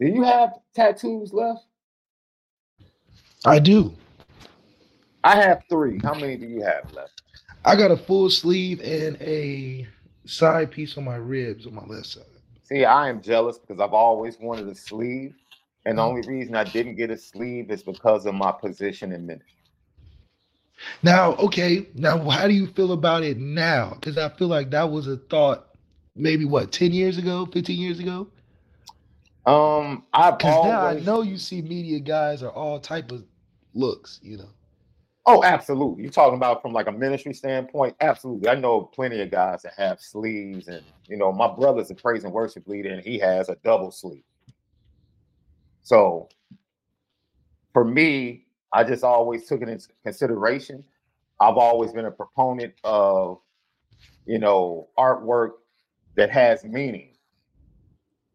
do you have tattoos left? I do. I have three. How many do you have left? I got a full sleeve and a side piece on my ribs on my left side. See, I am jealous because I've always wanted a sleeve. And the mm. only reason I didn't get a sleeve is because of my position in ministry. Now, okay, now how do you feel about it now? Because I feel like that was a thought maybe what 10 years ago 15 years ago um i've because always... now i know you see media guys are all type of looks you know. Oh absolutely. You're talking about from like a ministry standpoint? Absolutely. I know plenty of guys that have sleeves and you know my brother's a praise and worship leader and he has a double sleeve. So for me i just always took it into consideration. I've always been a proponent of you know artwork that has meaning.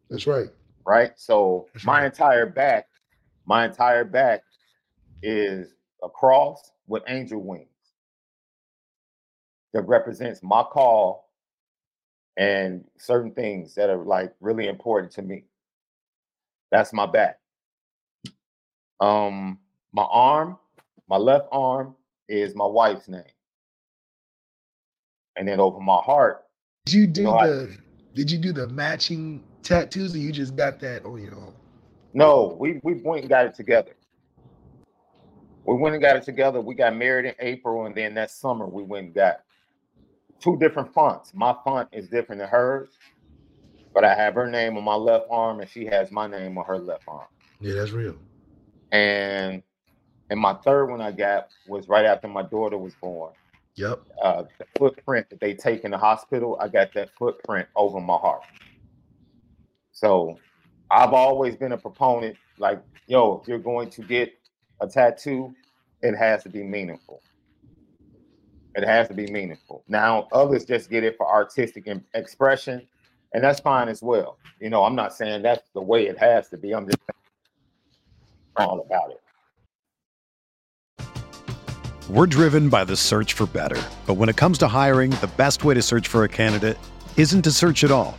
That's right. Right. So my entire back, my entire back is a cross with angel wings that represents my call and certain things that are like really important to me. That's my back. Um, my arm, my left arm is my wife's name. And then over my heart did you do no, the I, did you do the matching tattoos or you just got that on your own? No, we we went and got it together. We went and got it together. We got married in April, and then that summer we went and got two different fonts. My font is different than hers, but I have her name on my left arm, and she has my name on her left arm. Yeah, that's real. And and my third one I got was right after my daughter was born. Yep. Uh, the footprint that they take in the hospital, I got that footprint over my heart. So I've always been a proponent, like, yo, if you're going to get a tattoo, it has to be meaningful. It has to be meaningful. Now, others just get it for artistic expression, and that's fine as well. You know, I'm not saying that's the way it has to be. I'm just all about it. We're driven by the search for better. But when it comes to hiring, the best way to search for a candidate isn't to search at all.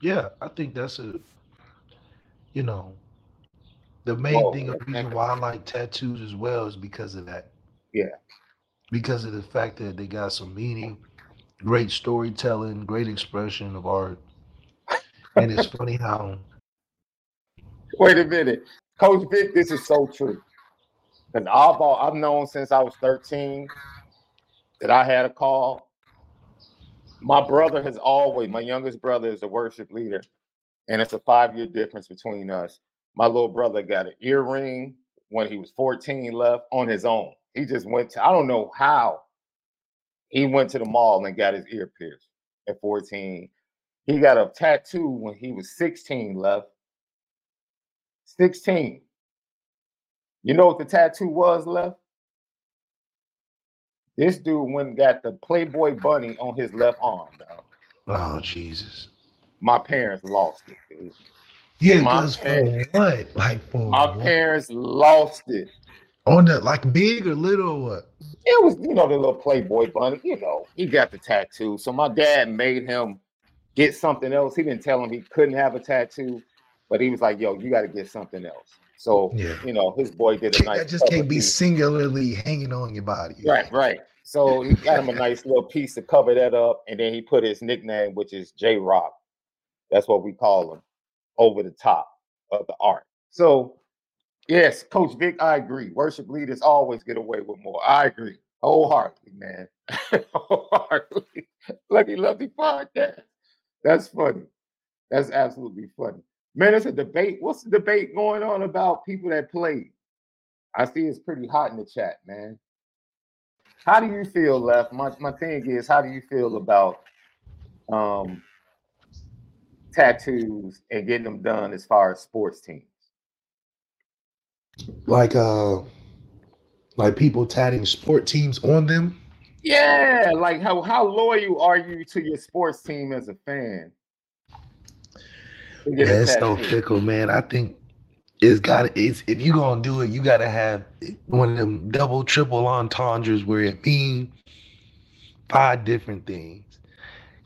Yeah, I think that's a, you know, the main Whoa, thing, the man. reason why I like tattoos as well is because of that. Yeah. Because of the fact that they got some meaning, great storytelling, great expression of art. And it's funny how, Wait a minute, Coach Vic. This is so true. Because I've I've known since I was 13 that I had a call. My brother has always, my youngest brother is a worship leader, and it's a five year difference between us. My little brother got an earring when he was 14 left on his own. He just went to, I don't know how. He went to the mall and got his ear pierced at 14. He got a tattoo when he was 16 left. 16. You know what the tattoo was left? This dude went and got the Playboy bunny on his left arm. Dog. oh Jesus. My parents lost it. dude. Yeah, My parents- what? Like for My what? parents lost it. on the like big or little or what? It was, you know, the little Playboy bunny. You know, he got the tattoo. So my dad made him get something else. He didn't tell him he couldn't have a tattoo, but he was like, "Yo, you got to get something else." So Yeah. you know, his boy did a nice. That just can't be piece. singularly hanging on your body. Right, right. So he got him a nice little piece to cover that up, and then he put his nickname, which is J Rock. That's what we call him, over the top of the art. So, yes, Coach Vic, I agree. Worship leaders always get away with more. I agree wholeheartedly, man. wholeheartedly. Lucky Lefty podcast. That's funny. That's absolutely funny. Man, it's a debate. What's the debate going on about people that played? I see it's pretty hot in the chat, man. How do you feel, Left? My my thing is, how do you feel about um tattoos and getting them done as far as sports teams? Like uh like people tatting sport teams on them. Yeah, like how how loyal are you to your sports team as a fan? A so fickle, man. I think it's got it's if you gonna do it, you gotta have one of them double, triple entendres where it means five different things.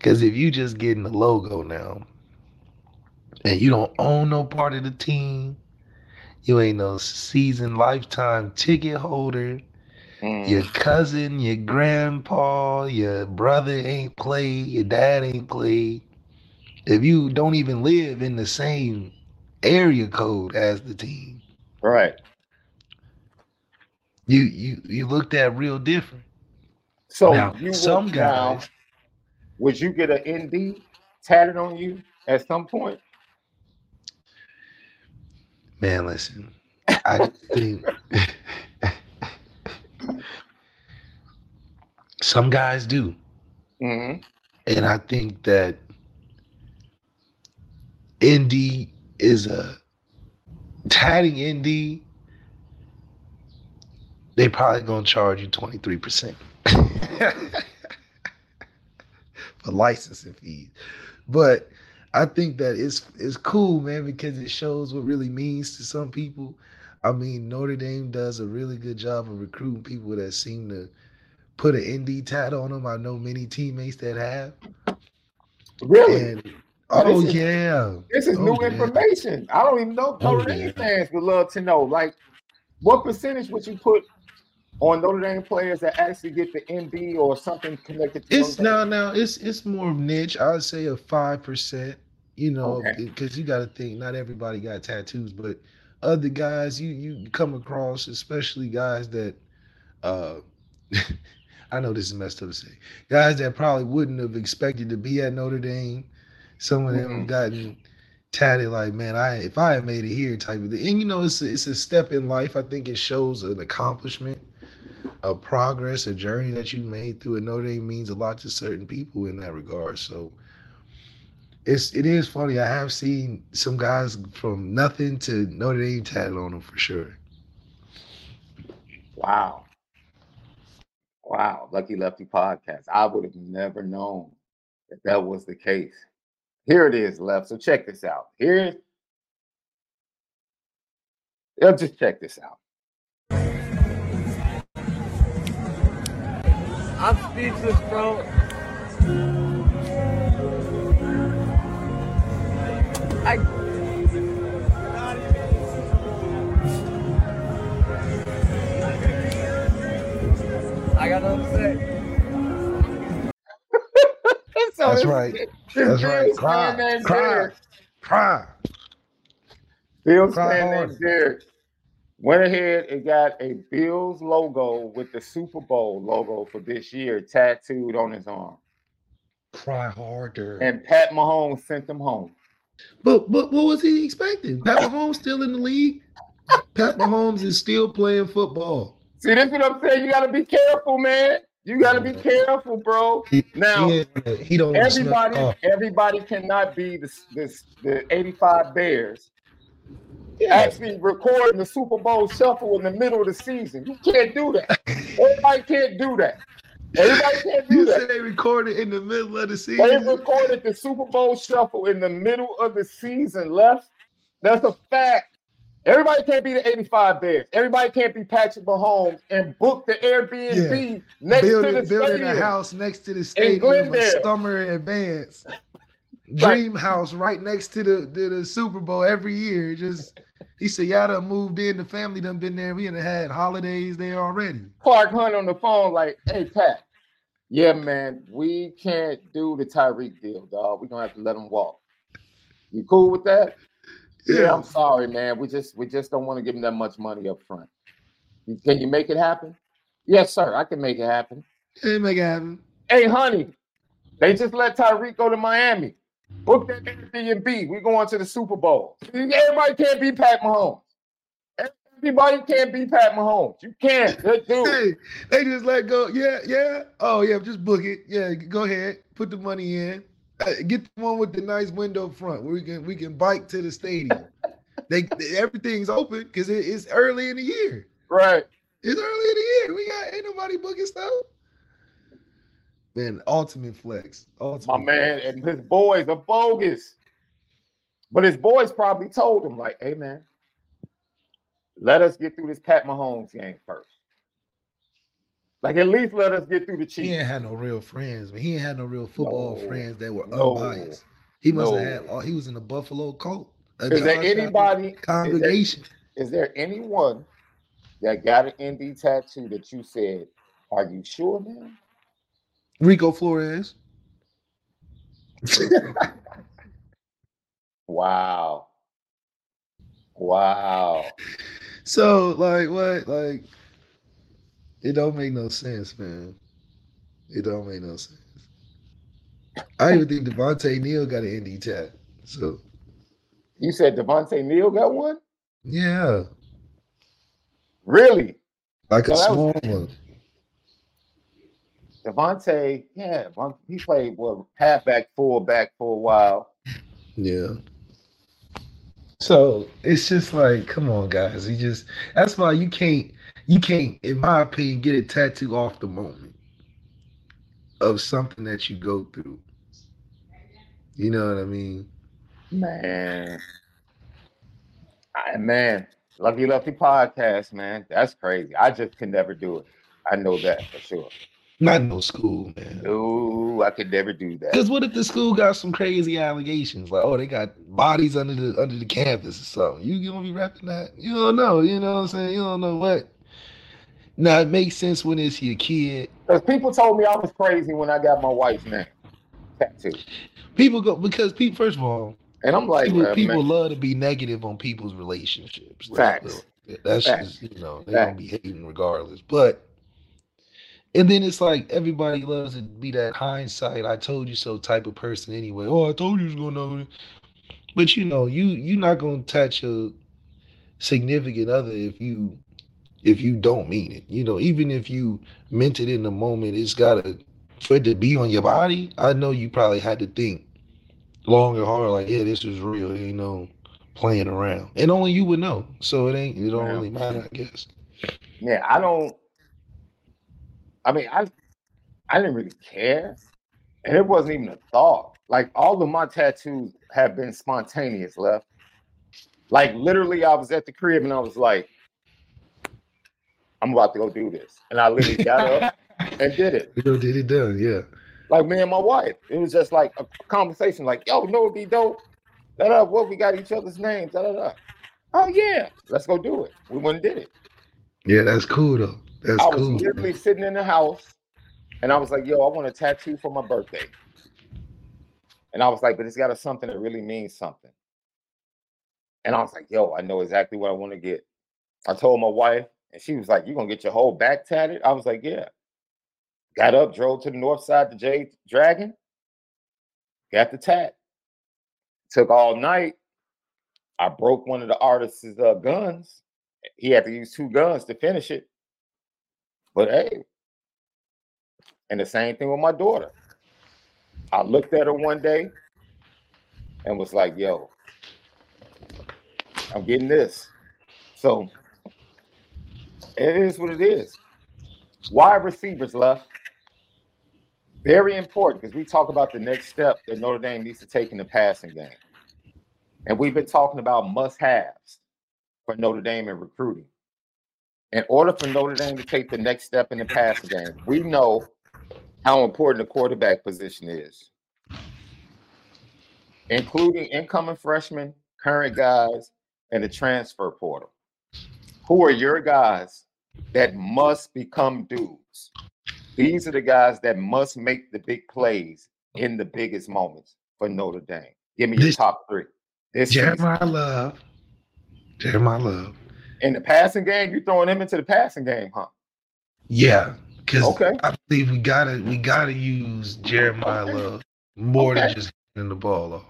Cause if you just getting the logo now and you don't own no part of the team, you ain't no season lifetime ticket holder. Mm, Your cousin, your grandpa, your brother ain't played, your dad ain't played. If you don't even live in the same area code as the team, right. you you you looked at real different. So now, you some guys, would you get an ND tatted on you at some point? man, listen, I think some guys do. hmm And I think that Indy is a tatting Indy. They probably gonna charge you twenty three percent for licensing fees, but I think that it's it's cool, man, because it shows what really means to some people. I mean, Notre Dame does a really good job of recruiting people that seem to put an ND tat on them. I know many teammates that have. Really? And oh this is- yeah, This is Oh, new yeah. information. I don't even know. Oh, Notre Dame yeah. fans would love to know. Like, what percentage would you put on Notre Dame players that actually get the ND or something connected to it's now now it's it's more niche. I would say a five percent. You know, Okay. because you got to think not everybody got tattoos, but other guys you you come across, especially guys that, uh, I know this is messed up to say, guys that probably wouldn't have expected to be at Notre Dame. Some of them Mhm. gotten tatted like, man, I if I had made it here type of thing. And you know, it's a, it's a step in life. I think it shows an accomplishment. a progress, a journey that you made through And Notre Dame means a lot to certain people in that regard. So it's it is funny. I have seen some guys from nothing to Notre Dame tatted on them for sure. Wow. Wow. Lucky Lefty podcast. I would have never known that that was the case. Here it is, left. So check this out. Here, yeah, just check this out. I'm speechless, bro. I. I got nothing So That's right. this That's right. Bills Cry, cry, cry. Bills Cry fan hard. named Derek went ahead and got a Bills logo with the Super Bowl logo for this year tattooed on his arm. Cry harder. And Pat Mahomes sent him home. But but what was he expecting? Pat Mahomes still in the league. Pat Mahomes is still playing football. See, this is what I'm saying. You got to be careful, man. You got to be careful, bro. Now, he, he don't Everybody, everybody cannot be the this the 85 Bears Yeah. actually recording the Super Bowl shuffle in the middle of the season. You can't do that. Everybody can't do that. Everybody can't do You that. said they recorded in the middle of the season. They recorded the Super Bowl shuffle in the middle of the season. Left. That's a fact. Everybody can't be the 85 Bears. Everybody can't be Patrick Mahomes and book the Airbnb next building, to the building stadium. a house next to the stadium a summer in advance. Dream house right next to the, to the Super Bowl every year. Just he said, y'all done moved in, the family done been there. We done had holidays there already. Clark Hunt on the phone, like, hey, Pat, yeah, man, we can't do the Tyreek deal, dog. We're gonna have to let him walk. You cool with that? Yeah, I'm sorry, man. We just we just don't want to give him that much money up front. Can you make it happen? Yes, sir. I can make it happen. Hey, make it happen. Hey, honey, they just let Tyreek go to Miami. Book that Airbnb. We going to the Super Bowl. Everybody can't be Pat Mahomes. Everybody can't be Pat Mahomes. You can't. Just do. Hey, they just let go. Yeah, yeah. Oh, yeah. Just book it. Yeah, go ahead. Put the money in. Uh, get the one with the nice window front where we can we can bike to the stadium. they everything's open because it, it's early in the year. Right. It's early in the year. We got ain't nobody booking stuff. Man, ultimate flex. Ultimate My man flex. and his boys are bogus. But his boys probably told him, like, hey man, let us get through this Pat Mahomes game first. Like at least let us get through the Chiefs. He ain't had no real friends, man. He ain't had no real football No. friends that were No. unbiased. He must No. have had. all he was in the Buffalo cult. Uh, is there anybody? Congregation? is there anyone that got an ND tattoo that you said, "Are you sure, man?" Rico Flores. Wow. Wow. So like what? Like it don't make no sense, man. It don't make no sense. I even think Devonte Neal got an ND tat. So You said Devonte Neal got one? yeah, Really? like a small was- one. Devonte, yeah, he played what halfback, fullback for a while. Yeah. So it's just like, come on, guys. You just that's why you can't you can't, in my opinion, get a tattoo off the moment of something that you go through. You know what I mean? Man. I, man, Lucky Lefty podcast, man. That's crazy. I just could never do it. I know that for sure. Not no school, man. No, I could never do that. Because what if the school got some crazy allegations? Like, oh, they got bodies under the under the campus or something. You gonna be rapping that? You don't know. You know what I'm saying? You don't know what. Now it makes sense when it's your kid. Because people told me I was crazy when I got my wife's name tattoo. People go because people. First of all, And I'm like, people, uh, people love to be negative on people's relationships. Facts. That's Facts. just you know they gonna be hating regardless. But and then it's like everybody loves to be that hindsight. I told you so type of person anyway. Oh, I told you you was gonna know. But you know, you you're not gonna touch a significant other if you if you don't mean it. You know, even if you meant it in the moment, it's gotta for it to be on your body. I know you probably had to think long and hard, like, yeah, this is real. You know, playing around, and only you would know. So it ain't. It don't Yeah. really matter, I guess. Yeah, I don't. I mean, I I didn't really care, and it wasn't even a thought. Like all of my tattoos have been spontaneous. Left, like literally, I was at the crib and I was like, "I'm about to go do this," and I literally got up and did it. You know, did it done, yeah. Like me and my wife, it was just like a conversation. Like, "Yo, no, it'd be dope." Da da. What we got each other's names. Da da da. Oh yeah, let's go do it. We went and did it. Yeah, that's cool though. That's I was cool. literally sitting in the house and I was like, yo, I want a tattoo for my birthday. And I was like, but it's got to something that really means something. And I was like, yo, I know exactly what I want to get. I told my wife, and she was like, you to get your whole back tatted? I was like, yeah. Got up, drove to the north side to Jade Dragon, got the tat. Took all night. I broke one of the artist's uh, guns. He had to use two guns to finish it. But hey, and the same thing with my daughter. I looked at her one day and was like, yo, I'm getting this. So it is what it is. Wide receivers left. Very important because we talk about the next step that Notre Dame needs to take in the passing game. And we've been talking about must haves for Notre Dame in recruiting. In order for Notre Dame to take the next step in the passing game, we know how important the quarterback position is, including incoming freshmen, current guys, and the transfer portal. Who are your guys that must become dudes? These are the guys that must make the big plays in the biggest moments for Notre Dame. Give me your This- top three. This season. Jeremiyah Love. Jeremiyah Love. in the passing game, you're throwing him into the passing game, huh? Yeah. Cause Okay. I believe we gotta we gotta use Jeremiyah Okay. Love more than just handing the ball off.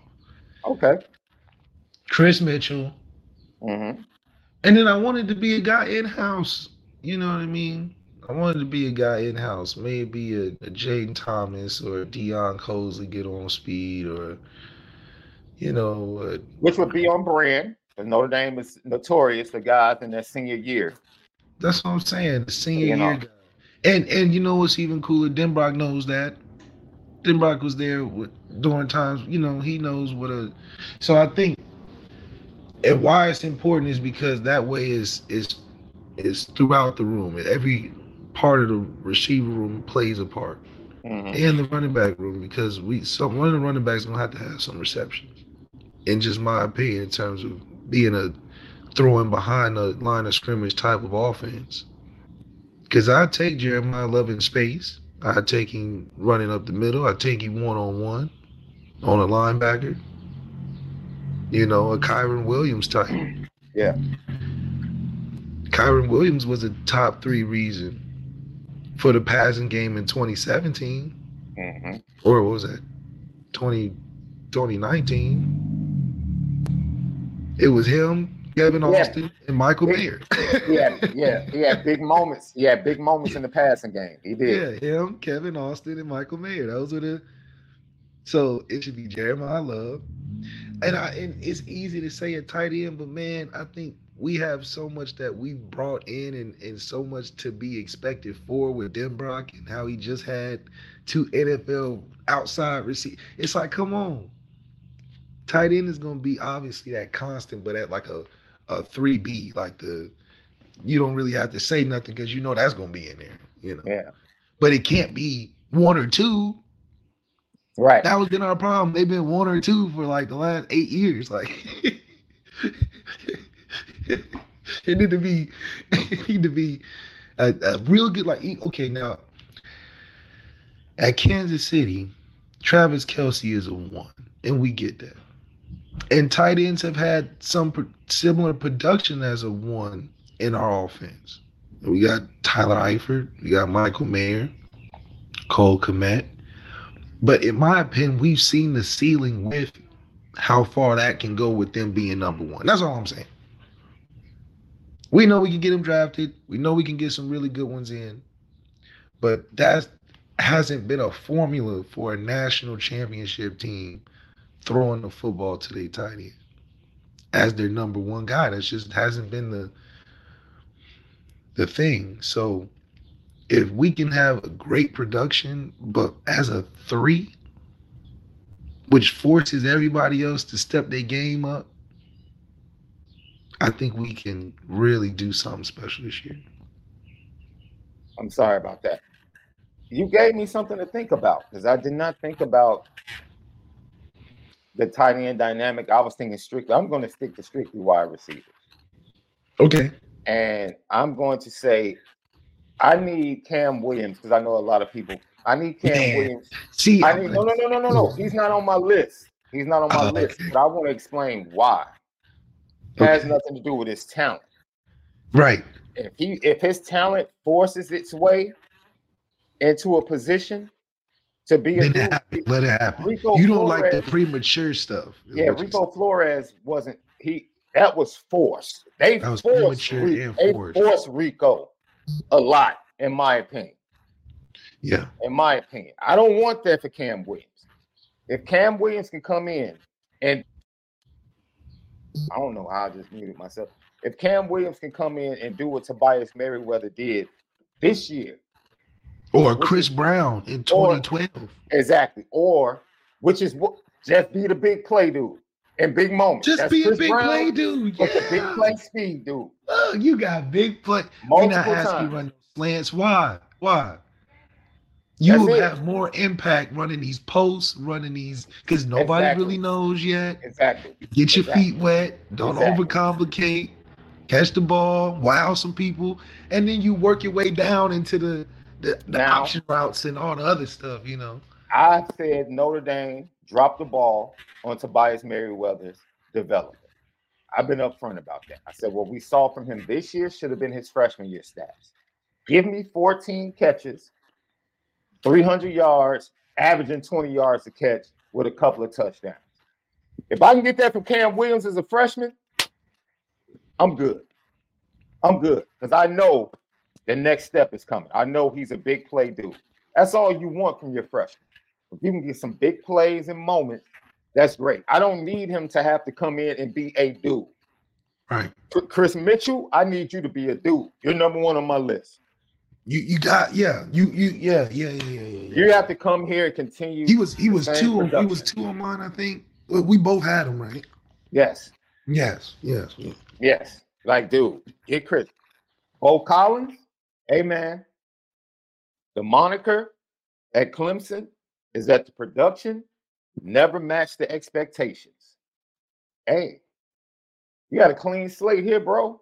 Okay. Kris Mitchell. hmm And then I wanted to be a guy in house. You know what I mean? I wanted to be a guy in house. Maybe a, a Jayden Thomas or a Deion Colzie get on speed or you know, uh, Which would be on brand. But Notre Dame is notorious for guys in their senior year. That's what I'm saying. The senior You know. year guy. And and you know what's even cooler? Denbrock knows that. Denbrock was there with, during times, you know, he knows what a so I think and why it's important is because that way is is is throughout the room. Every part of the receiver room plays a part. Mhm. And the running back room because we some one of the running backs gonna have to have some receptions. In just my opinion, in terms of being a throwing behind the line of scrimmage type of offense. Cause I take Jeremiyah Love in space. I take him running up the middle. I take him one on one on a linebacker. You know, a Kyren Williams type. Yeah. Kyren Williams was a top three reason for the passing game in 2017 hmm or what was that 20 2019 it was him kevin Yeah. austin and michael mayer Yeah, yeah. He had big moments. He had big moments in the passing game. He did. yeah him kevin austin and michael mayer those were the so it should be jeremiyah love and i and it's easy to say a tight end but man i think we have so much that we brought in and, and so much to be expected for with Denbrock and how he just had two NFL outside receive. It's like, come on. Tight end is gonna be obviously that constant, but at like a a three B, like the you don't really have to say nothing because you know that's gonna be in there, you know. Yeah. But it can't be one or two. Right. That was been our problem. They've been one or two for like the last eight years. Like it need to be it need to be a, a real good like okay now at Kansas City, Travis Kelce is a one, and we get that. And tight ends have had some pro- similar production as a one in our offense. We got Tyler Eifert, we got Michael Mayer, Cole Kmet. But in my opinion, we've seen the ceiling with how far that can go with them being number one. That's all I'm saying. We know we can get him drafted. We know we can get some really good ones in. But that hasn't been a formula for a national championship team throwing the football to their tight end as their number one guy. That just hasn't been the the thing. So if we can have a great production, but as a three, which forces everybody else to step their game up, I think we can really do something special this year. I'm sorry about that. You gave me something to think about because I did not think about the tight end dynamic. I was thinking strictly, I'm going to stick to strictly wide receivers. Okay. And I'm going to say, I need Cam Williams because I know a lot of people. I need Cam Man. Williams. See, I need no, no, no, no, no, no. He's not on my list. He's not on my Oh, list. But I want to explain why. It has nothing to do with his talent. right. If he, if his talent forces its way into a position to be a it happen. Let it happen. Rico you don't like the premature stuff. yeah, Rico Flores wasn't he. That was forced. They That was forced, premature Ri- and they forced. forced Rico a lot, in my opinion. Yeah. in my opinion. I don't want that for Cam Williams. If Cam Williams can come in and I don't know how I just muted myself. If Cam Williams can come in and do what Tobias Merriweather did this year, Or Chris is- Brown in or- 2012. exactly, or which is what just be the big play dude in big moments. Just That's be a big Brown, play dude. the big play speed dude. You got big play. We're not Multiple asking you run slants. Why? Why? You That's will it. have more impact running these posts, running these, because nobody Exactly. really knows yet. Exactly. Get your Exactly. feet wet. Don't Exactly. overcomplicate. Catch the ball, wow some people, and then you work your way down into the the, the Now- option routes and all the other stuff. You know. I said Notre Dame dropped the ball on Tobias Merriweather's development. I've been upfront about that. I said what we saw from him this year should have been his freshman year stats. Give me 14 catches, 300 yards, averaging 20 yards a catch with a couple of touchdowns. If I can get that from Cam Williams as a freshman, I'm good. I'm good because I know the next step is coming. I know he's a big play dude. That's all you want from your freshman. If you can get some big plays and moments, that's great. I don't need him to have to come in and be a dude. Right. Kris Mitchell, I need you to be a dude. You're number one on my list. You you got yeah. You you yeah yeah yeah yeah yeah. You have to come here and continue. He was he was two. He was two on mine. I think Well, we both had him right. Yes, Yes. Yes. yes. yes. Like, dude, get Kris. Beaux Collins, hey man. The moniker at Clemson is that the production never matched the expectations. Hey, you got a clean slate here, bro.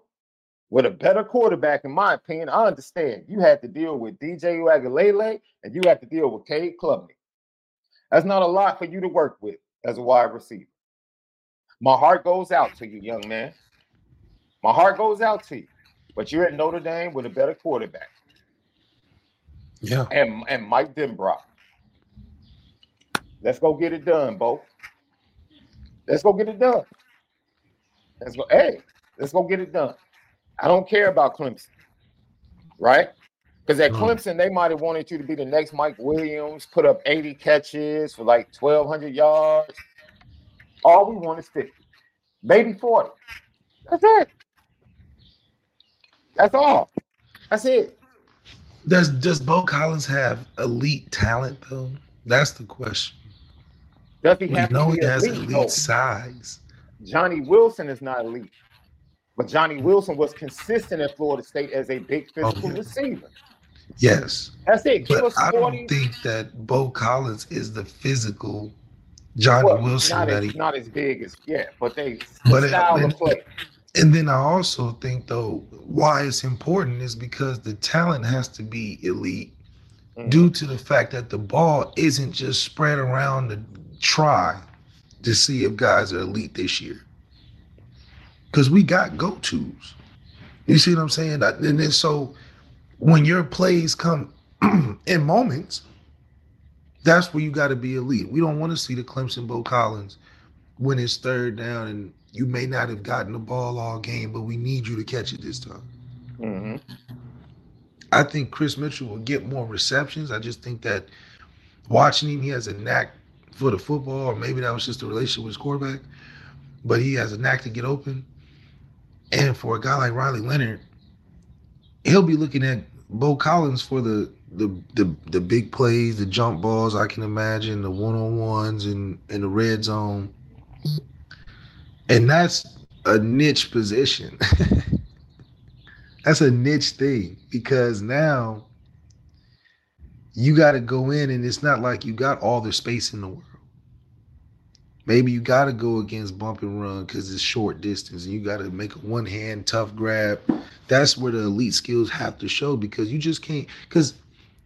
With a better quarterback, in my opinion, I understand. You had to deal with DJ Uiagalelei and you had to deal with Cade Klubnik. That's not a lot for you to work with as a wide receiver. My heart goes out to you, young man. My heart goes out to you. But you're at Notre Dame with a better quarterback Yeah. and, and Mike Denbrock. Let's go get it done, Beaux. Let's go get it done. Let's go. Hey, let's go get it done. I don't care about Clemson, right? Because at mm. Clemson, they might have wanted you to be the next Mike Williams, put up 80 catches for like 1,200 yards. All we want is 50, maybe 40. That's it. That's all. That's it. Does does Beaux Collins have elite talent though? That's the question. Does he We have know to he has elite? elite size. Johnny Wilson is not elite, but Johnny Wilson was consistent at Florida State as a big oh, physical Okay. receiver. Yes. That's it. Give But I don't think that Beaux Collins is the physical Johnny well, Wilson not, that as, he not as big as yeah, but they But it- style but- of play. And then I also think though why it's important is because the talent has to be elite Mhm. due to the fact that the ball isn't just spread around to try to see if guys are elite this year. Cause we got go-tos. You see what I'm saying? And then so when your plays come in moments, that's where you got to be elite. We don't want to see the Clemson Beaux Collins when it's third down and you may not have gotten the ball all game, but we need you to catch it this time. hmm I think Kris Mitchell will get more receptions. I just think that watching him, he has a knack for the football, or maybe that was just a relationship with his quarterback, but he has a knack to get open. And for a guy like Riley Leonard, he'll be looking at Beaux Collins for the the the, the big plays, the jump balls. I can imagine the one on ones and in the red zone, and that's a niche position. that's a niche thing because now you got to go in and it's not like you got all the space in the world. Maybe you got to go against bump and run because it's short distance and you got to make a one hand tough grab. That's where the elite skills have to show because you just can't. Because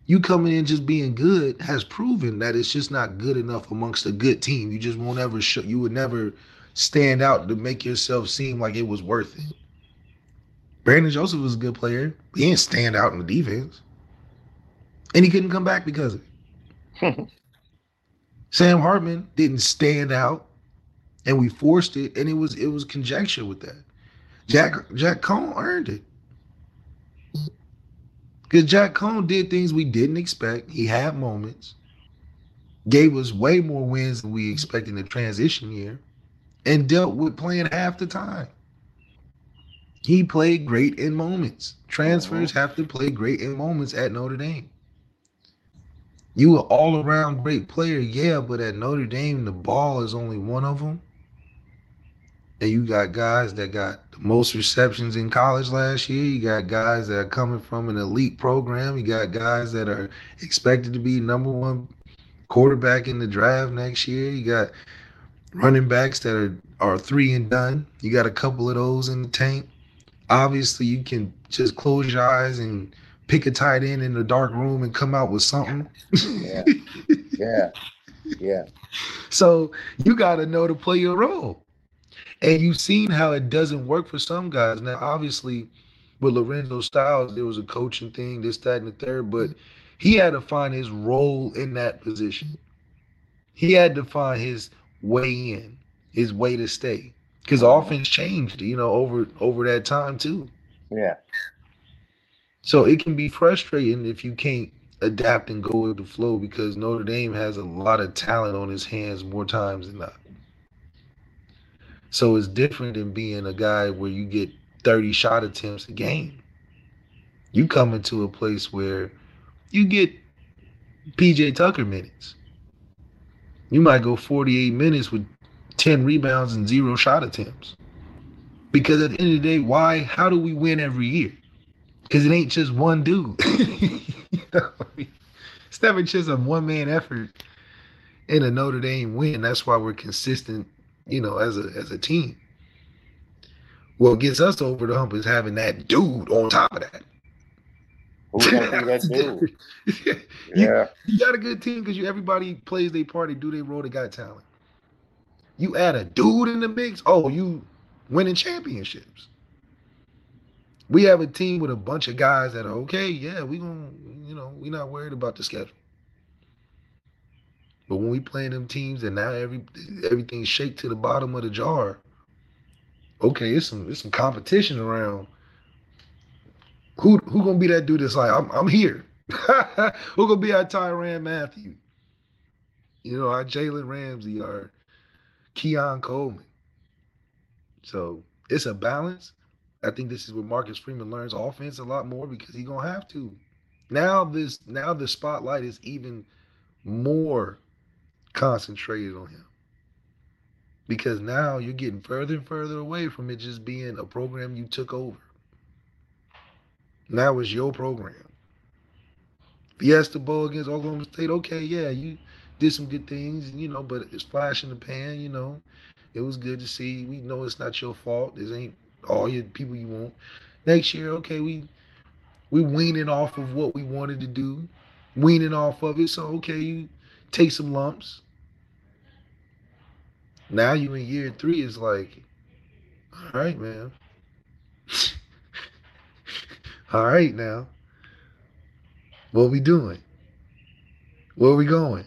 you coming in just being good has proven that it's just not good enough amongst a good team. You just won't ever show. You would never stand out to make yourself seem like it was worth it. Brandon Joseph was a good player. He didn't stand out in the defense. And he couldn't come back because of it. Sam Hartman didn't stand out, and we forced it, and it was it was conjecture with that. Jack Jack Coan earned it. Because Jack Coan did things we didn't expect. He had moments, gave us way more wins than we expected in the transition year, and dealt with playing half the time. He played great in moments. Transfers uh-huh. have to play great in moments at Notre Dame. You an all around great player, yeah, but at Notre Dame, the ball is only one of them. And you got guys that got the most receptions in college last year. You got guys that are coming from an elite program. You got guys that are expected to be number one quarterback in the draft next year. You got running backs that are, are three and done. You got a couple of those in the tank. Obviously, you can just close your eyes and pick a tight end in the dark room and come out with something. Yeah. yeah. Yeah. So you got to know to play your role. And you've seen how it doesn't work for some guys. Now, obviously, with Lorenzo Styles, there was a coaching thing, this, that, and the third, but he had to find his role in that position. He had to find his way in, his way to stay. Because offense changed, you know, over over that time too. Yeah. So it can be frustrating if you can't adapt and go with the flow because Notre Dame has a lot of talent on his hands more times than not. So it's different than being a guy where you get 30 shot attempts a game. You come into a place where you get PJ Tucker minutes. You might go 48 minutes with 10 rebounds and zero shot attempts. Because at the end of the day, why? How do we win every year? Because it ain't just one dude. You know, it's never just a one man effort in a Notre Dame win. That's why we're consistent, you know, as a as a team. What gets us over the hump is having that dude on top of that. Who's gonna be that dude? you, Yeah. you got a good team because you everybody plays their part, they do their role, they got talent. You add a dude in the mix, oh, you winning championships. We have a team with a bunch of guys that are okay, yeah, we gonna, you know, we not worried about the schedule. But when we play them teams and now every everything's shake to the bottom of the jar, okay, it's some it's some competition around. Who who gonna be that dude that's like, I'm I'm here. who gonna be our Tyrann Mathieu? You know, our Jalen Ramsey, our Keon Coleman. So it's a balance. I think this is where Marcus Freeman learns offense a lot more because he's gonna have to. Now this now the spotlight is even more concentrated on him. Because now you're getting further and further away from it just being a program you took over. Now it's your program. Fiesta Bowl against Oklahoma State, okay, yeah, you did some good things, you know, but it's flash in the pan, you know. It was good to see. We know it's not your fault. This ain't all your people you want. Next year, okay, we we weaning off of what we wanted to do, weaning off of it. So okay, you take some lumps. Now you in year three is like, all right, man. all right now. What we doing? Where we going?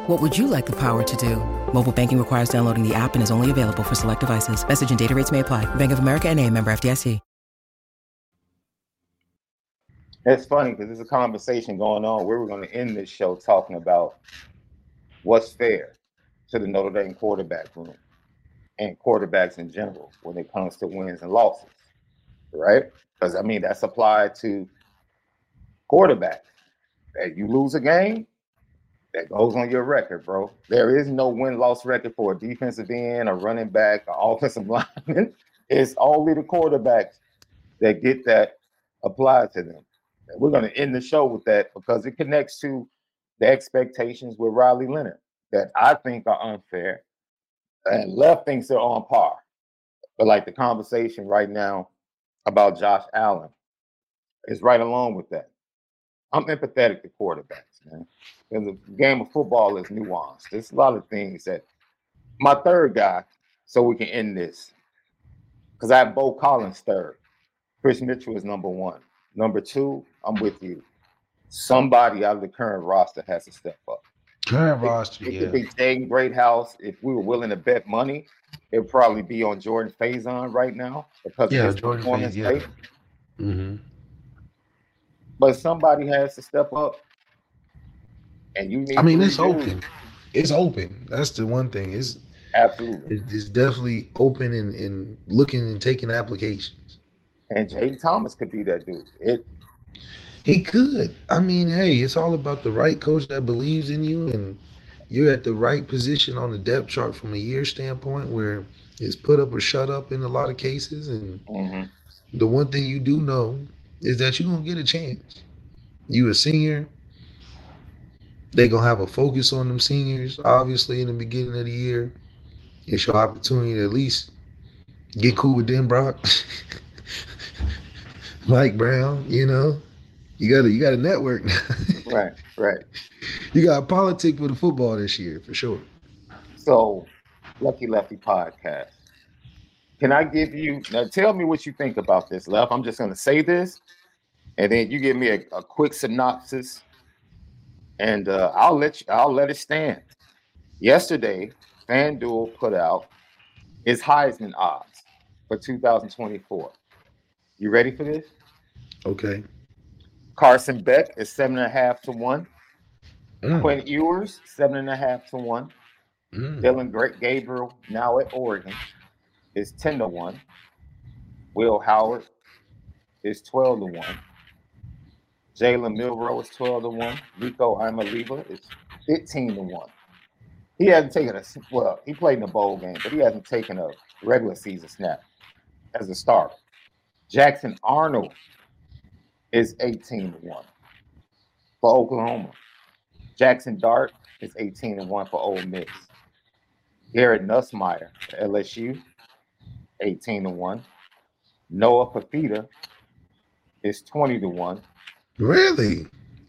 What would you like the power to do? Mobile banking requires downloading the app and is only available for select devices. Message and data rates may apply. Bank of America and a member FDIC. It's funny because there's a conversation going on where we're going to end this show talking about what's fair to the Notre Dame quarterback room and quarterbacks in general when it comes to wins and losses, right? Because I mean that's applied to quarterbacks. That you lose a game, that goes on your record, bro. There is no win-loss record for a defensive end, a running back, an offensive lineman. It's only the quarterbacks that get that applied to them. And we're going to end the show with that because it connects to the expectations with Riley Leonard that I think are unfair, and Left thinks they're on par. But like the conversation right now about Josh Allen is right along with that. I'm empathetic to quarterbacks, man. And the game of football is nuanced. There's a lot of things that my third guy, so we can end this. Because I have Beaux Collins third. Kris Mitchell is number one. Number two, I'm with you. Somebody out of the current roster has to step up. Current It, roster, it yeah. could be Jaden Greathouse. If we were willing to bet money, it'd probably be on Jordan Faison right now because Yeah, of his Jordan performance Faison, yeah. rate. hmm But somebody has to step up. And you need I mean, it's open. It's open. That's the one thing. It's Absolutely. it's definitely open and, and looking and taking applications. And Jayden Thomas could be that dude. It He could. I mean, hey, it's all about the right coach that believes in you, and you're at the right position on the depth chart from a year standpoint, where it's put up or shut up in a lot of cases. And mhm. the one thing you do know is that you're gonna get a chance. You a senior. They gonna have a focus on them seniors, obviously in the beginning of the year. It's your opportunity to at least get cool with them, Brock. Mike Brown, you know. You got to you got a network now. right, right. you got politics with the football this year for sure. So, Lucky Lefty podcast. Can I give you now? Tell me what you think about this, Left. I'm just going to say this, and then you give me a, a quick synopsis, and uh, I'll let you. I'll let it stand. Yesterday, FanDuel put out its Heisman odds for 2024. You ready for this? Okay. Carson Beck is seven and a half to one. Mm, Quinn Ewers seven and a half to one. mm. Dillon Great Gabriel, now at Oregon, is 10 to 1. Will Howard is 12 to 1. Jalen Milroe is 12 to 1. Nico Iamaleava is 15 to 1. He hasn't taken a well, he played in a bowl game, but he hasn't taken a regular season snap as a starter. Jackson Arnold is 18 to 1 for Oklahoma. Jackson Dart is 18 to 1 for Ole Miss. Garrett Nussmeier, LSU, 18 to 1. Noah Fifita is 20 to 1. Really?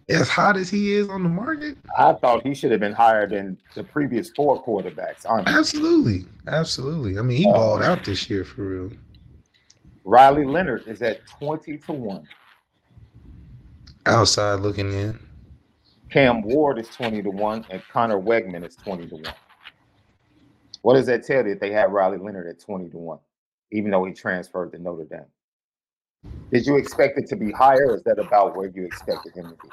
As hot as he is on the market? I thought he should have been higher than the previous four quarterbacks. Honestly. Absolutely. Absolutely. I mean, he Uh, balled out this year for real. Riley Leonard is at 20 to 1. Outside looking in. Cam Ward is 20 to 1, and Conner Weigman is 20 to 1. What does that tell you if they had Riley Leonard at 20 to 1, even though he transferred to Notre Dame? Did you expect it to be higher, or is that about where you expected him to be?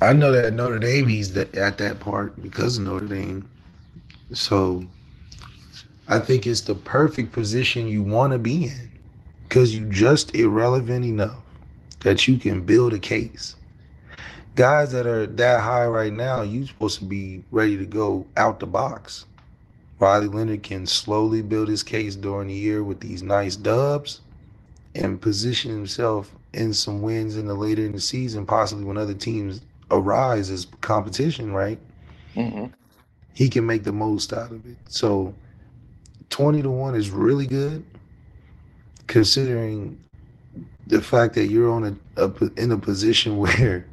I know that Notre Dame he's the, at that part because of Notre Dame. So I think it's the perfect position you want to be in because you just irrelevant enough that you can build a case. Guys that are that high right now, you're supposed to be ready to go out the box. Riley Leonard can slowly build his case during the year with these nice dubs and position himself in some wins in the later in the season, possibly when other teams arise as competition, right? Mm-hmm. He can make the most out of it. So 20 to 1 is really good. considering the fact that you're on a, a in a position where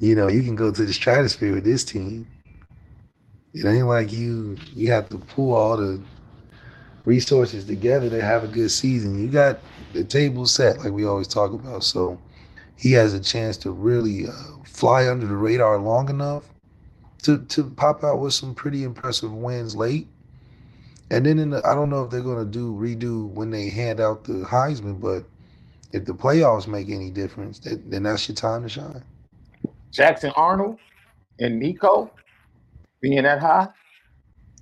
you know you can go to the stratosphere with this team. It ain't like you you have to pull all the resources together to have a good season. You got the table set, like we always talk about. So he has a chance to really uh, fly under the radar long enough to to pop out with some pretty impressive wins late. And then in the, I don't know if they're gonna do redo when they hand out the Heisman, but if the playoffs make any difference, then that's your time to shine. Jackson Arnold and Nico being that high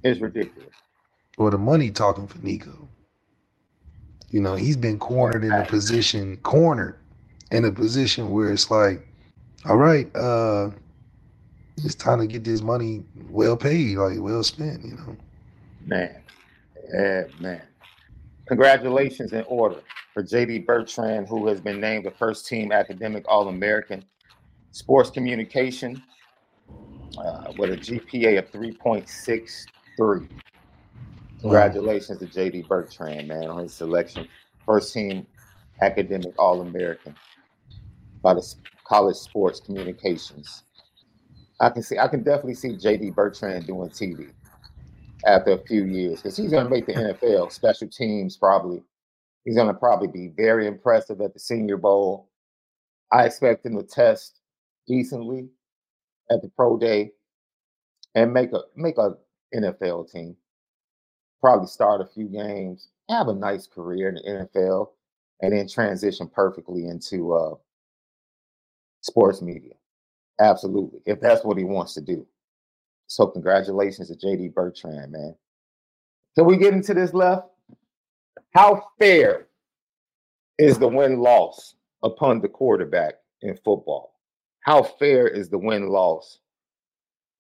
is ridiculous. Well, the money talking for Nico. You know, he's been cornered in a position, cornered in a position where it's like, all right, uh, it's time to get this money well paid, like well spent, you know. Man, yeah, man. Congratulations in order for JD Bertrand, who has been named the first team academic All American sports communication uh, with a GPA of 3.63. Congratulations to JD Bertrand, man, on his selection. First team academic All American by the College Sports Communications. I can see, I can definitely see JD Bertrand doing TV after a few years because he's going to make the NFL special teams probably. He's going to probably be very impressive at the Senior Bowl. I expect him to test decently at the pro day and make a make a NFL team probably start a few games, have a nice career in the NFL, and then transition perfectly into uh, sports media. Absolutely, if that's what he wants to do. So, congratulations to JD Bertrand, man. Can we get into this left? How fair is the win loss upon the quarterback in football? How fair is the win loss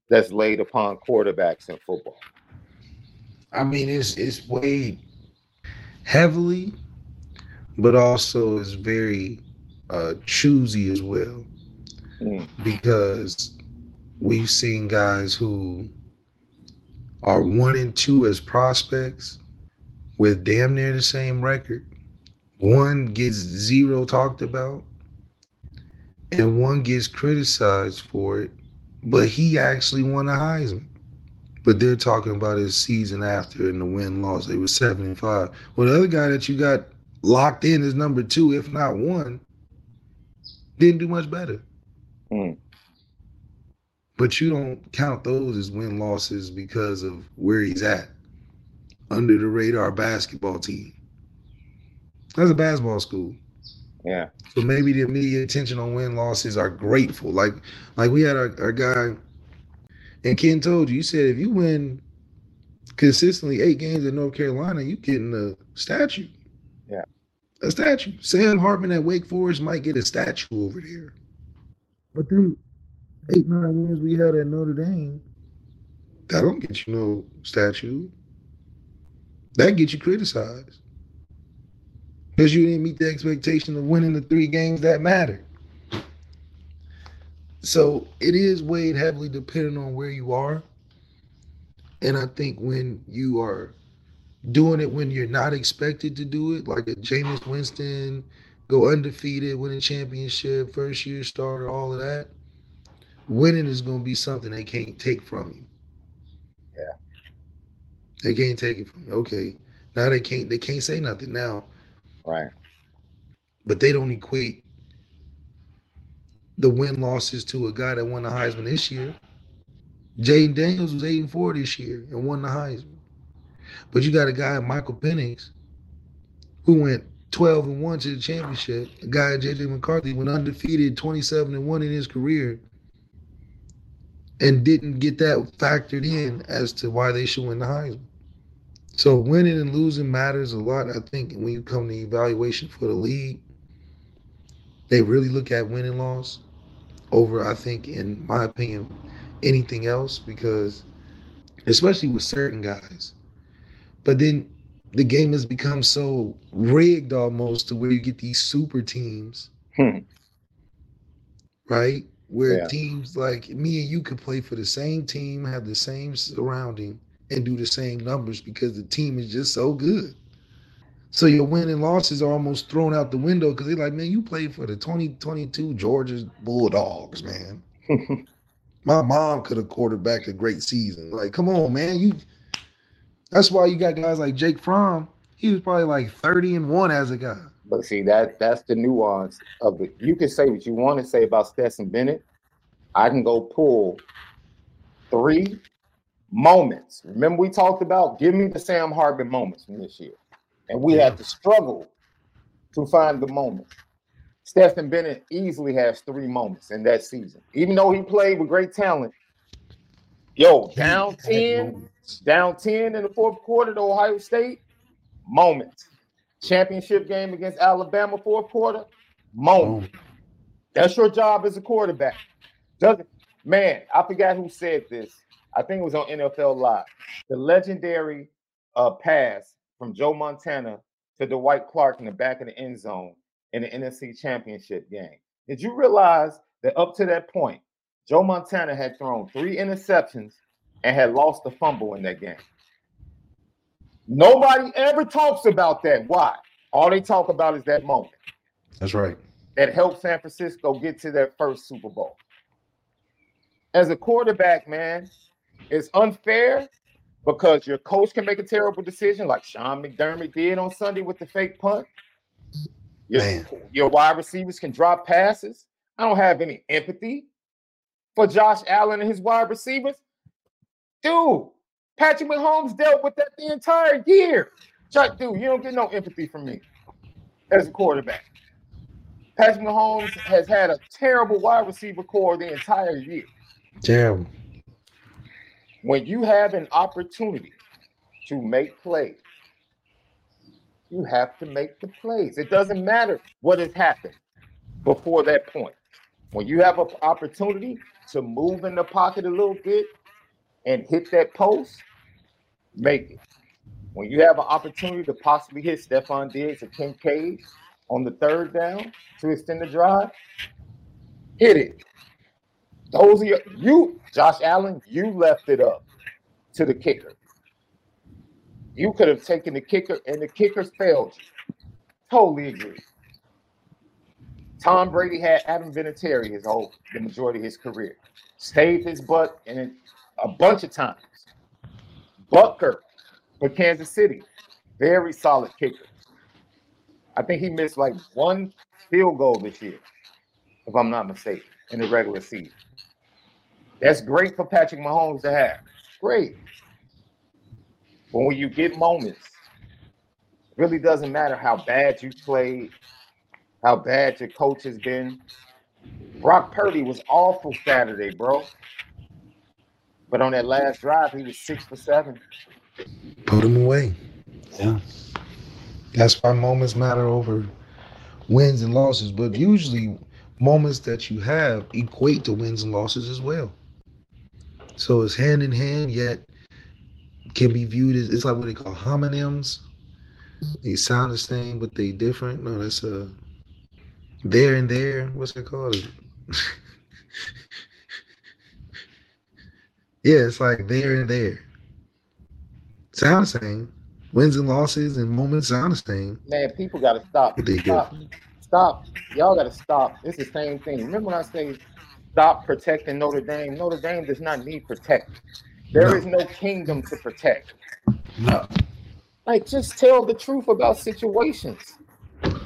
that's laid upon quarterbacks in football? I mean, it's it's weighed heavily, but also is very uh, choosy as well, mm. because we've seen guys who are one and two as prospects with damn near the same record. One gets zero talked about, and one gets criticized for it, but he actually won a Heisman. But they're talking about his season after and the win loss. They were 75. Well, the other guy that you got locked in is number two, if not one, didn't do much better. Mm. But you don't count those as win losses because of where he's at under the radar basketball team. That's a basketball school. Yeah. So maybe the media attention on win losses are grateful. Like like we had our, our guy and Ken told you, you said if you win consistently eight games in North Carolina, you getting a statue. Yeah. A statue. Sam Hartman at Wake Forest might get a statue over there. But them eight, nine wins we had at Notre Dame, that don't get you no statue. That gets you criticized. Because you didn't meet the expectation of winning the three games that mattered. So it is weighed heavily depending on where you are. And I think when you are doing it when you're not expected to do it, like a Jameis Winston, go undefeated, win a championship, first year starter, all of that, winning is going to be something they can't take from you. Yeah. They can't take it from you. Okay. Now they can't they can't say nothing now. Right. But they don't equate the win losses to a guy that won the Heisman this year. Jayden Daniels was eight and four this year and won the Heisman. But you got a guy, Michael Penix, who went 12 and 1 to the championship. A guy, JJ McCarthy, went undefeated 27 and 1 in his career and didn't get that factored in as to why they should win the Heisman. So winning and losing matters a lot, I think, when you come to evaluation for the league. They really look at win and loss over, I think, in my opinion, anything else because, especially with certain guys. But then the game has become so rigged almost to where you get these super teams, hmm. right? Where yeah. teams like me and you could play for the same team, have the same surrounding, and do the same numbers because the team is just so good. So your win and losses are almost thrown out the window because they're like, man, you played for the 2022 Georgia Bulldogs, man. My mom could have quarterbacked a great season. Like, come on, man. You that's why you got guys like Jake Fromm. He was probably like 30 and 1 as a guy. But see, that that's the nuance of it. You can say what you want to say about Stetson Bennett. I can go pull three moments. Remember, we talked about give me the Sam Hartman moments from this year. And we had to struggle to find the moments. Stetson Bennett easily has three moments in that season. Even though he played with great talent, yo, down 10, down 10 in the fourth quarter to Ohio State, moments. Championship game against Alabama, fourth quarter, moment. That's your job as a quarterback. Doesn't man, I forgot who said this. I think it was on NFL Live. The legendary uh, pass from Joe Montana to Dwight Clark in the back of the end zone in the NFC Championship game. Did you realize that up to that point, Joe Montana had thrown three interceptions and had lost the fumble in that game? Nobody ever talks about that. Why? All they talk about is that moment That's right. that helped San Francisco get to their first Super Bowl. As a quarterback, man, it's unfair because your coach can make a terrible decision, like Sean McDermott did on Sunday with the fake punt. Your, Man. your wide receivers can drop passes. I don't have any empathy for Josh Allen and his wide receivers. Dude, Patrick Mahomes dealt with that the entire year. Chuck, dude, you don't get no empathy from me as a quarterback. Patrick Mahomes has had a terrible wide receiver corps the entire year. Terrible. When you have an opportunity to make plays, you have to make the plays. It doesn't matter what has happened before that point. When you have an opportunity to move in the pocket a little bit and hit that post, make it. When you have an opportunity to possibly hit Stefon Diggs or Kincaid on the third down to extend the drive, hit it. Those are your, you, Josh Allen, you left it up to the kicker. You could have taken the kicker, and the kicker failed you. Totally agree. Tom Brady had Adam Vinatieri his whole the majority of his career. Saved his butt and a bunch of times. Butker for Kansas City, very solid kicker. I think he missed like one field goal this year, if I'm not mistaken, in the regular season. That's great for Patrick Mahomes to have. Great. But when you get moments, it really doesn't matter how bad you played, how bad your coach has been. Brock Purdy was awful Saturday, bro. But on that last drive, he was six for seven. Put him away. Yeah. That's why moments matter over wins and losses. But usually, moments that you have equate to wins and losses as well. So it's hand in hand, yet can be viewed as it's like what they call homonyms. They sound the same, but they different. No, that's a there and there. What's it called? yeah, it's like there and there. Sound the same. Wins and losses and moments sound the same. Man, people got to stop. They Stop. Stop. Y'all got to stop. It's the same thing. Remember when I say stop protecting Notre Dame? Notre Dame does not need protection. There No. is no kingdom to protect. No. Like, just tell the truth about situations.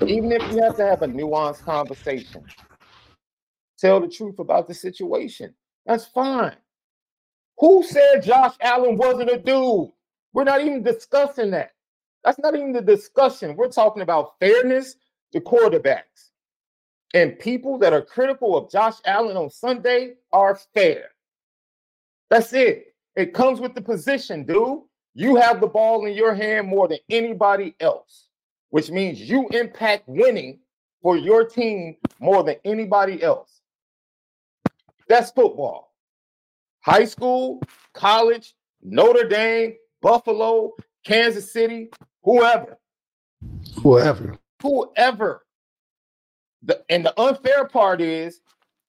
Even if you have to have a nuanced conversation, tell the truth about the situation. That's fine. Who said Josh Allen wasn't a dude? We're not even discussing that. That's not even the discussion. We're talking about fairness to quarterbacks. And people that are critical of Josh Allen on Sunday are fair. That's it. It comes with the position, dude. You have the ball in your hand more than anybody else, which means you impact winning for your team more than anybody else. That's football. High school, college, Notre Dame, Buffalo, Kansas City, whoever, Whoever. whoever. The, and the unfair part is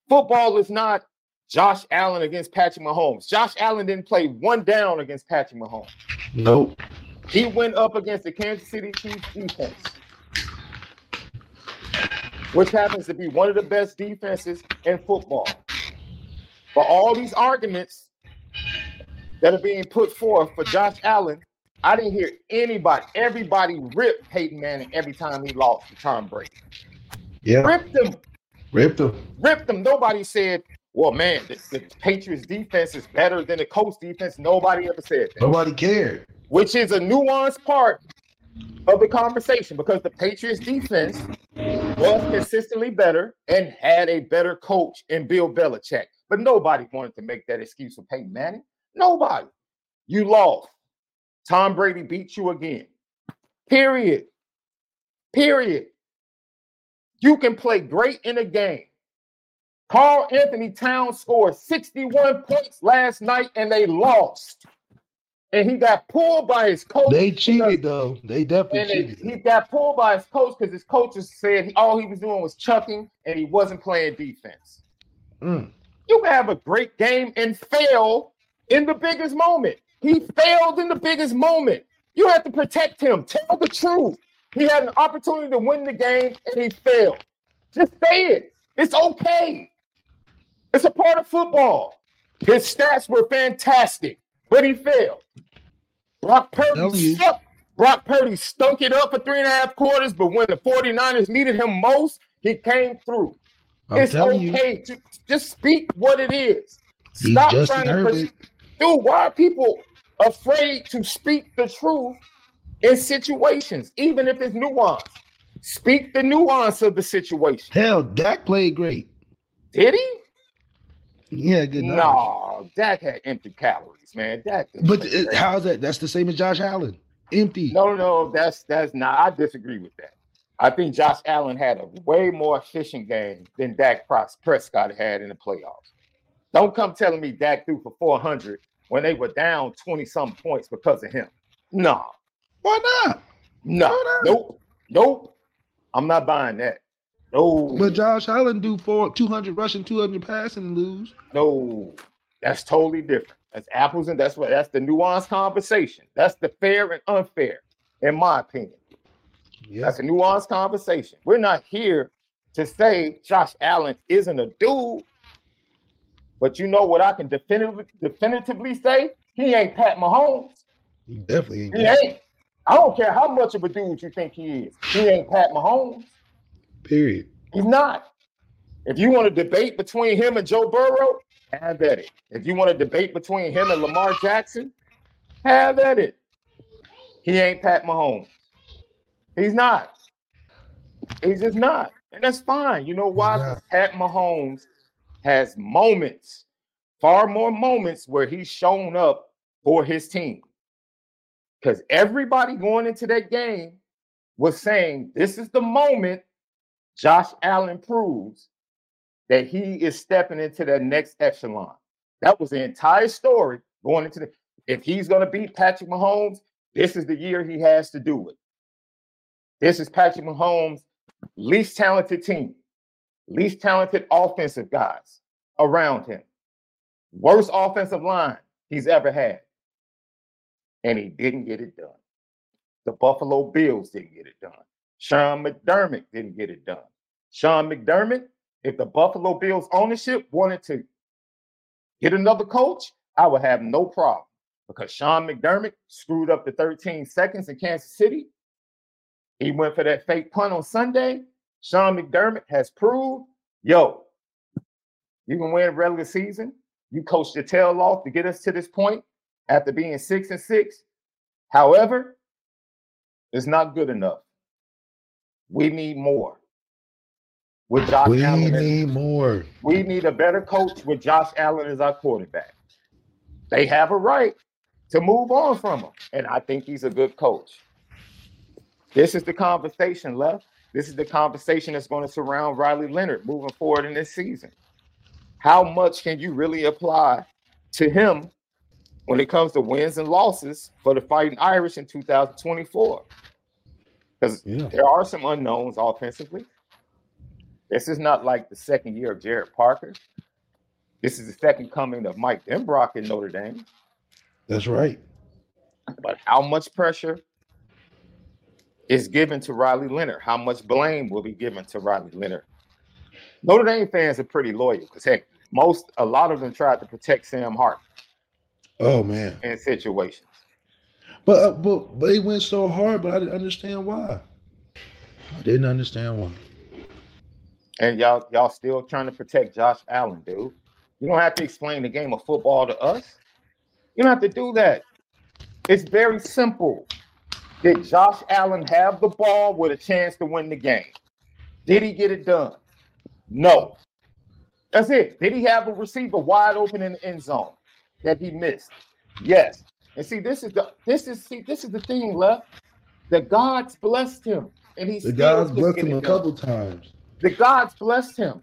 football is not Josh Allen against Patrick Mahomes. Josh Allen didn't play one down against Patrick Mahomes. Nope. He went up against the Kansas City Chiefs defense, which happens to be one of the best defenses in football. For all these arguments that are being put forth for Josh Allen, I didn't hear anybody, everybody ripped Peyton Manning every time he lost to Tom Brady. Yeah, Ripped him, ripped him. ripped him. Nobody said, well, man, the, the Patriots defense is better than the Colts defense. Nobody ever said that. Nobody cared. which is a nuanced part of the conversation because the Patriots defense was consistently better and had a better coach in Bill Belichick. But nobody wanted to make that excuse for Peyton Manning. Nobody. You lost. Tom Brady beat you again. Period. Period. You can play great in a game. Karl-Anthony Towns scored 61 points last night and they lost. And he got pulled by his coach. They because- cheated though. They definitely and cheated. he got pulled by his coach because his coaches said he, all he was doing was chucking and he wasn't playing defense. Mm. You can have a great game and fail in the biggest moment. He failed in the biggest moment. You have to protect him. Tell the truth. He had an opportunity to win the game and he failed. Just say it. It's okay. It's a part of football. His stats were fantastic, but he failed. Brock Purdy sucked. Brock Purdy stunk it up for three and a half quarters, but when the 49ers needed him most, he came through. I'm it's telling you, okay to just speak what it is. he's Stop trying to push. Dude, why are people afraid to speak the truth in situations, even if it's nuance? Speak the nuance of the situation. Hell, Dak played great. Did he? Yeah, good. No, Dak had empty calories, man. Dak But it, uh, how's that? That's the same as Josh Allen. Empty. No, no, that's that's not. I disagree with that. I think Josh Allen had a way more efficient game than Dak Prescott had in the playoffs. Don't come telling me Dak threw for 400 when they were down 20 some points because of him. No, Why not? no, Why not? nope, nope. I'm not buying that. No, But Josh Allen do for 200 rushing, 200 passing and lose. no, that's totally different. That's apples and that's what that's the nuanced conversation. That's the fair and unfair, in my opinion. Yeah. That's a nuanced conversation. We're not here to say Josh Allen isn't a dude, but you know what I can definitively definitively say? He ain't Pat Mahomes. He definitely ain't. He ain't. I don't care how much of a dude you think he is. He ain't Pat Mahomes. Period. He's not. If you want to debate between him and Joe Burrow, have at it. If you want to debate between him and Lamar Jackson, have at it. He ain't Pat Mahomes. He's not. He's just not. And that's fine. You know why? Yeah. Pat Mahomes has moments, far more moments where he's shown up for his team. Because everybody going into that game was saying, this is the moment Josh Allen proves that he is stepping into that next echelon. That was the entire story going into the. If he's going to beat Patrick Mahomes, this is the year he has to do it. This is Patrick Mahomes' least talented team, least talented offensive guys around him, worst offensive line he's ever had. And he didn't get it done. The Buffalo Bills didn't get it done. Sean McDermott didn't get it done. Sean McDermott, if the Buffalo Bills ownership wanted to get another coach, I would have no problem because Sean McDermott screwed up the 13 seconds in Kansas City. He went for that fake punt on Sunday. Sean McDermott has proved, yo, you can win regular season. You coached your tail off to get us to this point after being six and six. However, it's not good enough. We need more. With Josh We Allen, need more. we need a better coach with Josh Allen as our quarterback. They have a right to move on from him, and I think he's a good coach. This is the conversation left. This is the conversation that's going to surround Riley Leonard moving forward in this season. How much can you really apply to him when it comes to wins and losses for the Fighting Irish in 2024? Because Yeah. there are some unknowns offensively. This is not like the second year of Gerad Parker. This is the second coming of Mike Denbrock in Notre Dame. That's right. But how much pressure is given to Riley Leonard? How much blame will be given to Riley Leonard? Notre Dame fans are pretty loyal because heck, most a lot of them tried to protect Sam Hart Oh man. in situations. But uh, but but they went so hard, but I didn't understand why. I didn't understand why. And y'all y'all still trying to protect Josh Allen, dude. You don't have to explain the game of football to us. You don't have to do that. It's very simple. Did Josh Allen have the ball with a chance to win the game? Did he get it done? No. That's it. Did he have a receiver wide open in the end zone that he missed? Yes. And see, this is the this is see this is the thing, left. The gods blessed him, and he The still blessed him a done. couple times. The gods blessed him.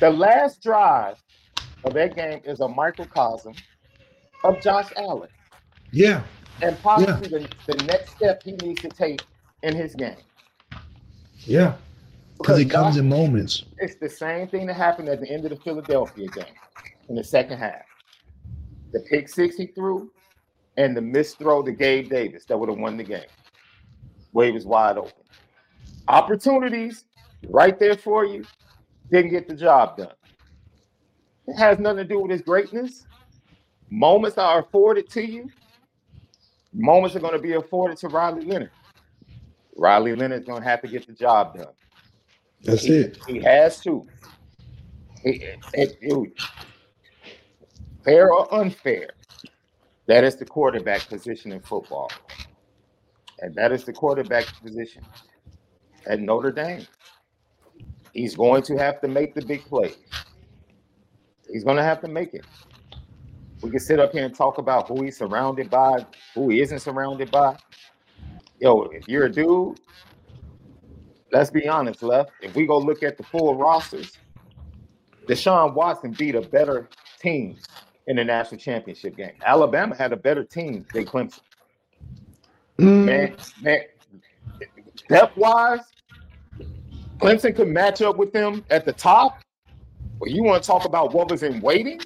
The last drive of that game is a microcosm of Josh Allen Yeah. and possibly the, the next step he needs to take in his game. Yeah. Because it comes in moments. It's the same thing that happened at the end of the Philadelphia game in the second half. The pick six he threw and the missed throw to Gabe Davis that would have won the game. He was wide open. Opportunities right there for you, didn't get the job done. It has nothing to do with his greatness. Moments are afforded to you. Moments are going to be afforded to Riley Leonard. Riley Leonard's going to have to get the job done. That's He- it. He has to. It- it- fair or unfair, that is the quarterback position in football. And that is the quarterback position at Notre Dame. He's going to have to make the big play. He's going to have to make it. We can sit up here and talk about who he's surrounded by, who he isn't surrounded by. Yo, if you're a dude let's be honest, left. If we go look at the full rosters, Deshaun Watson beat a better team in the national championship game. Alabama had a better team than Clemson. Mm, Man, man, depth wise, Clemson could match up with them at the top. But you want to talk about what was in waiting?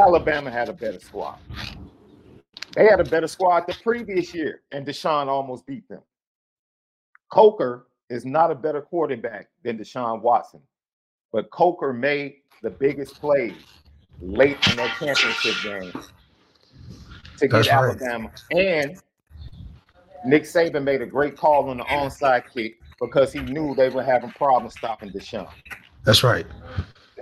Alabama had a better squad. They had a better squad the previous year, and Deshaun almost beat them. Coker is not a better quarterback than Deshaun Watson, but Coker made the biggest plays late in that championship game to get That's right. Alabama. And Nick Saban made a great call on the onside kick because he knew they were having problems stopping Deshaun. That's right.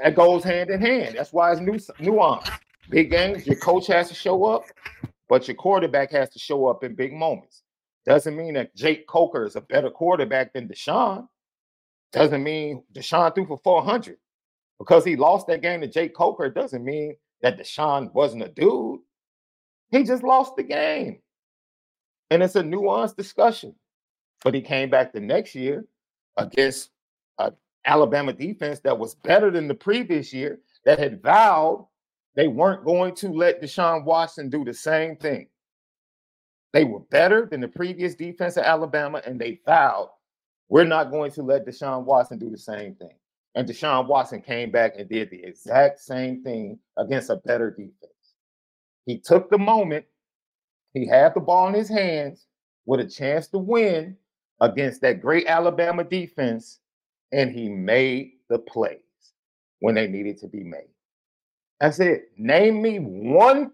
That goes hand in hand. That's why it's nu- nuance. Big games, your coach has to show up, but your quarterback has to show up in big moments. Doesn't mean that Jake Coker is a better quarterback than Deshaun. Doesn't mean Deshaun threw for 400. Because he lost that game to Jake Coker, doesn't mean that Deshaun wasn't a dude. He just lost the game. And it's a nuanced discussion. But he came back the next year against a Alabama defense that was better than the previous year that had vowed they weren't going to let Deshaun Watson do the same thing. They were better than the previous defense of Alabama, and they vowed we're not going to let Deshaun Watson do the same thing. And Deshaun Watson came back and did the exact same thing against a better defense. He took the moment, he had the ball in his hands with a chance to win against that great Alabama defense, and he made the plays when they needed to be made. That's it. Name me one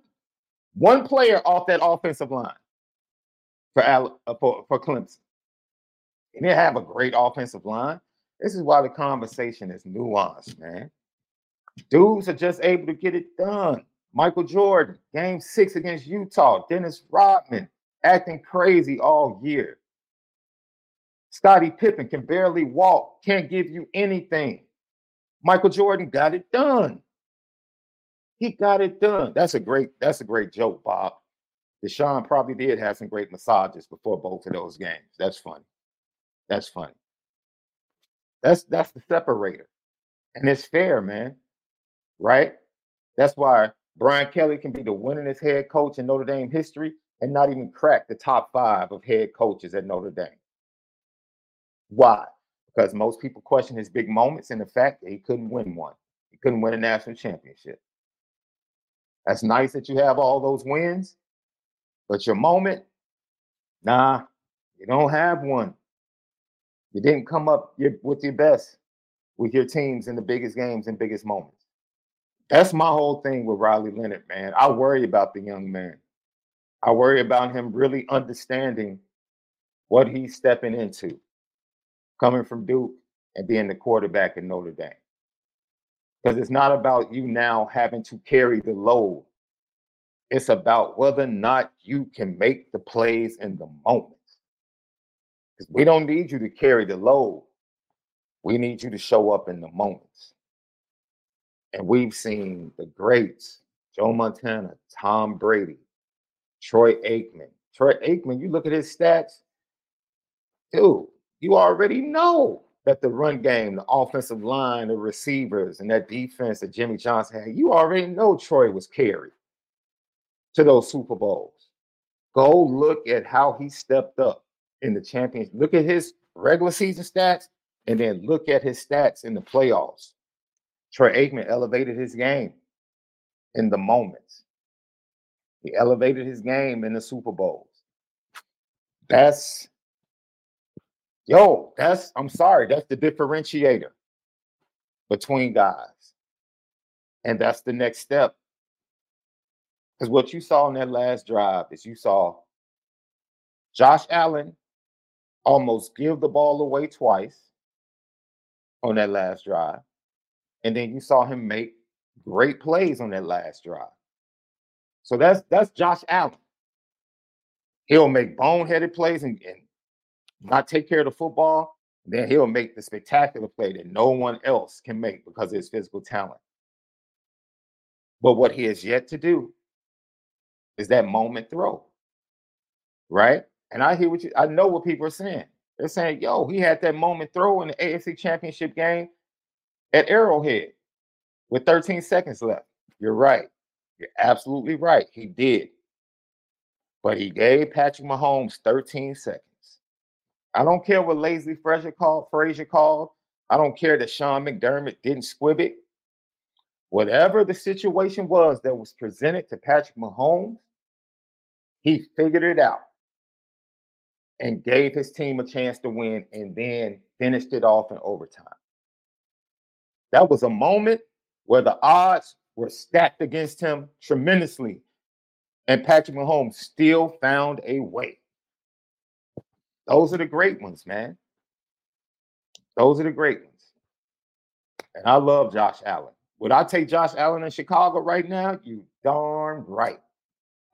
one player off that offensive line for Al, uh, for, for Clemson. He didn't have a great offensive line. This is why the conversation is nuanced, man. Dudes are just able to get it done. Michael Jordan, game six against Utah. Dennis Rodman acting crazy all year. Scottie Pippen can barely walk, can't give you anything. Michael Jordan got it done. He got it done. That's a great, that's a great joke, Bob. Deshaun probably did have some great massages before both of those games. That's funny. That's funny. That's that's the separator. And it's fair, man. Right? That's why Brian Kelly can be the winningest head coach in Notre Dame history and not even crack the top five of head coaches at Notre Dame. Why? Because most people question his big moments and the fact that he couldn't win one. He couldn't win a national championship. That's nice that you have all those wins, but your moment, nah, you don't have one. You didn't come up with your best with your teams in the biggest games and biggest moments. That's my whole thing with Riley Leonard, man. I worry about the young man. I worry about him really understanding what he's stepping into, coming from Duke and being the quarterback in Notre Dame. Because it's not about you now having to carry the load. It's about whether or not you can make the plays in the moment. We don't need you to carry the load. We need you to show up in the moments. And we've seen the greats, Joe Montana, Tom Brady, Troy Aikman. Troy Aikman, you look at his stats, dude, you already know that the run game, the offensive line, the receivers, and that defense that Jimmy Johnson had, you already know Troy was carried to those Super Bowls. Go look at how he stepped up in the champions. Look at his regular season stats and then look at his stats in the playoffs. Troy Aikman elevated his game in the moments. He elevated his game in the Super Bowls. That's Yo, that's I'm sorry, that's the differentiator between guys. And that's the next step. Because what you saw in that last drive is you saw Josh Allen almost give the ball away twice on that last drive. And then you saw him make great plays on that last drive. So that's that's Josh Allen. He'll make boneheaded plays and, and not take care of the football, then he'll make the spectacular play that no one else can make because of his physical talent. But what he has yet to do is that moment throw. Right? And I hear what you I know what people are saying. They're saying, yo, he had that moment throw in the AFC championship game at Arrowhead with 13 seconds left. You're right. You're absolutely right. He did. But he gave Patrick Mahomes 13 seconds. I don't care what Leslie Frazier called, Frazier called. I don't care that Sean McDermott didn't squib it. Whatever the situation was that was presented to Patrick Mahomes, he figured it out and gave his team a chance to win and then finished it off in overtime. That was a moment where the odds were stacked against him tremendously, and Patrick Mahomes still found a way. Those are the great ones, man. Those are the great ones. And I love Josh Allen. Would I take Josh Allen in Chicago right now? You darn right.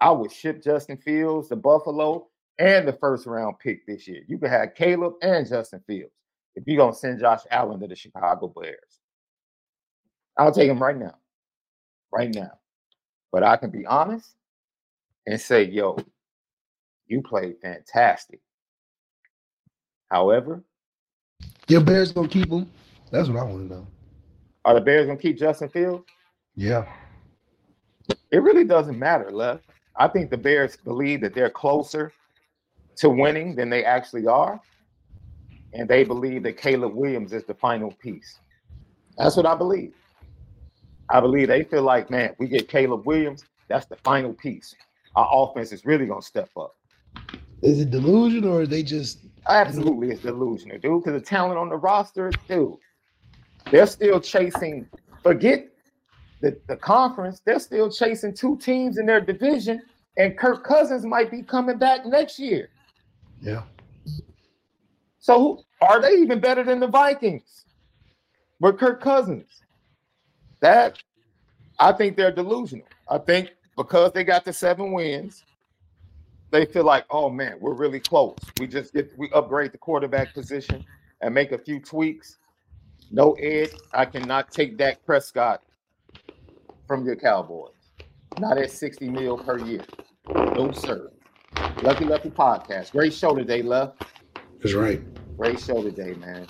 I would ship Justin Fields to Buffalo and the first round pick this year. You could have Caleb and Justin Fields if you're going to send Josh Allen to the Chicago Bears. I'll take him right now. Right now. But I can be honest and say, yo, you played fantastic. However, your Bears gonna keep him. That's what I want to know. Are the Bears gonna keep Justin Fields? Yeah. It really doesn't matter, left. I think the Bears believe that they're closer to winning than they actually are. And they believe that Caleb Williams is the final piece. That's what I believe. I believe they feel like, man, we get Caleb Williams, that's the final piece. Our offense is really gonna step up. Is it delusion or are they just Absolutely, it's delusional, dude. Because the talent on the roster, dude, they're still chasing. Forget the, the conference. They're still chasing two teams in their division, and Kirk Cousins might be coming back next year. Yeah. So are they even better than the Vikings? With Kirk Cousins, that I think they're delusional. I think because they got the seven wins, they feel like, oh man, we're really close. We just get we upgrade the quarterback position and make a few tweaks. No Ed, I cannot take Dak Prescott from your Cowboys. Not at 60 mil per year. No sir. Lucky Lucky Podcast. Great show today, love. That's right. Great show today, man.